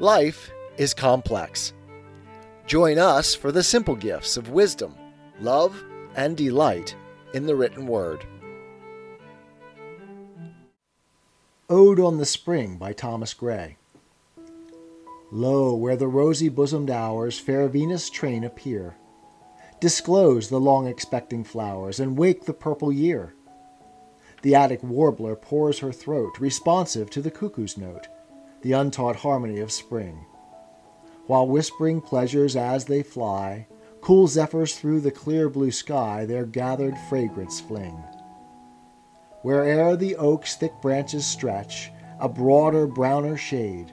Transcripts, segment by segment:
Life is complex. Join us for the simple gifts of wisdom, love, and delight in the written word. Ode on the Spring by Thomas Gray. Lo, where the rosy bosomed hours fair Venus' train appear, disclose the long expecting flowers and wake the purple year. The Attic warbler pours her throat, responsive to the cuckoo's note the untaught harmony of spring. While whispering pleasures as they fly, cool zephyrs through the clear blue sky their gathered fragrance fling. Where'er the oak's thick branches stretch a broader, browner shade,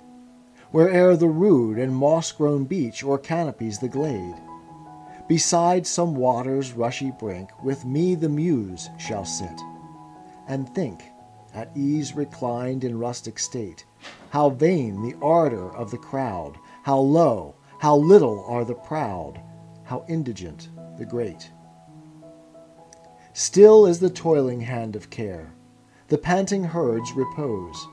where'er the rude and moss grown beech or canopies the glade, beside some water's rushy brink, with me the muse shall sit, and think, at ease reclined in rustic state, how vain the ardor of the crowd, how low, how little are the proud, how indigent the great. Still is the toiling hand of care, the panting herds repose.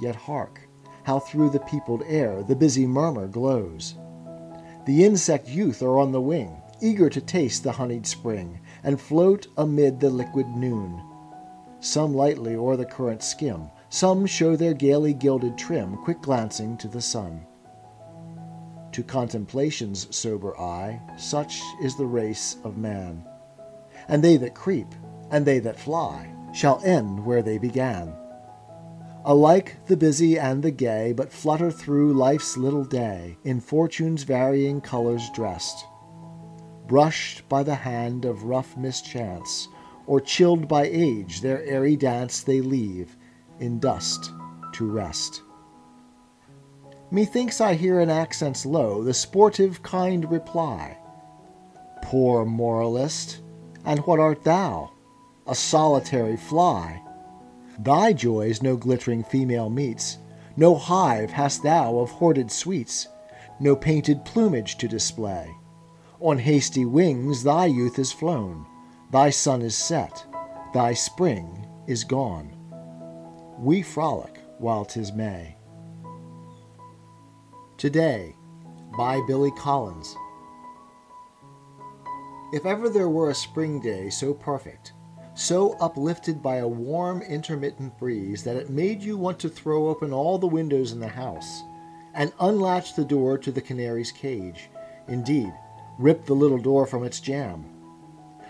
Yet hark, how through the peopled air the busy murmur glows. The insect youth are on the wing, eager to taste the honeyed spring, and float amid the liquid noon. Some lightly o'er the current skim, some show their gaily gilded trim, quick glancing to the sun. To contemplation's sober eye, such is the race of man. And they that creep, and they that fly, shall end where they began. Alike the busy and the gay, but flutter through life's little day, in fortune's varying colors dressed. Brushed by the hand of rough mischance, or chilled by age, their airy dance they leave, in dust to rest. Methinks I hear in accents low the sportive kind reply Poor moralist, and what art thou? A solitary fly. Thy joys no glittering female meets, no hive hast thou of hoarded sweets, no painted plumage to display. On hasty wings thy youth is flown, thy sun is set, thy spring is gone we frolic while 'tis May. Today, by Billy Collins. If ever there were a spring day so perfect, so uplifted by a warm, intermittent breeze that it made you want to throw open all the windows in the house and unlatch the door to the canary's cage, indeed, rip the little door from its jamb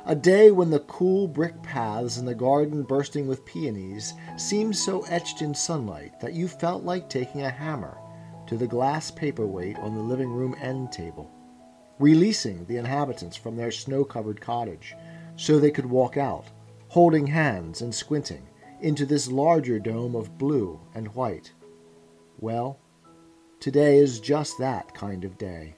a day when the cool brick paths in the garden bursting with peonies seemed so etched in sunlight that you felt like taking a hammer to the glass paperweight on the living room end table, releasing the inhabitants from their snow covered cottage so they could walk out, holding hands and squinting, into this larger dome of blue and white. Well, today is just that kind of day.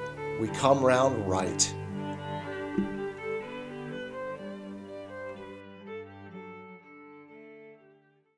we come round right.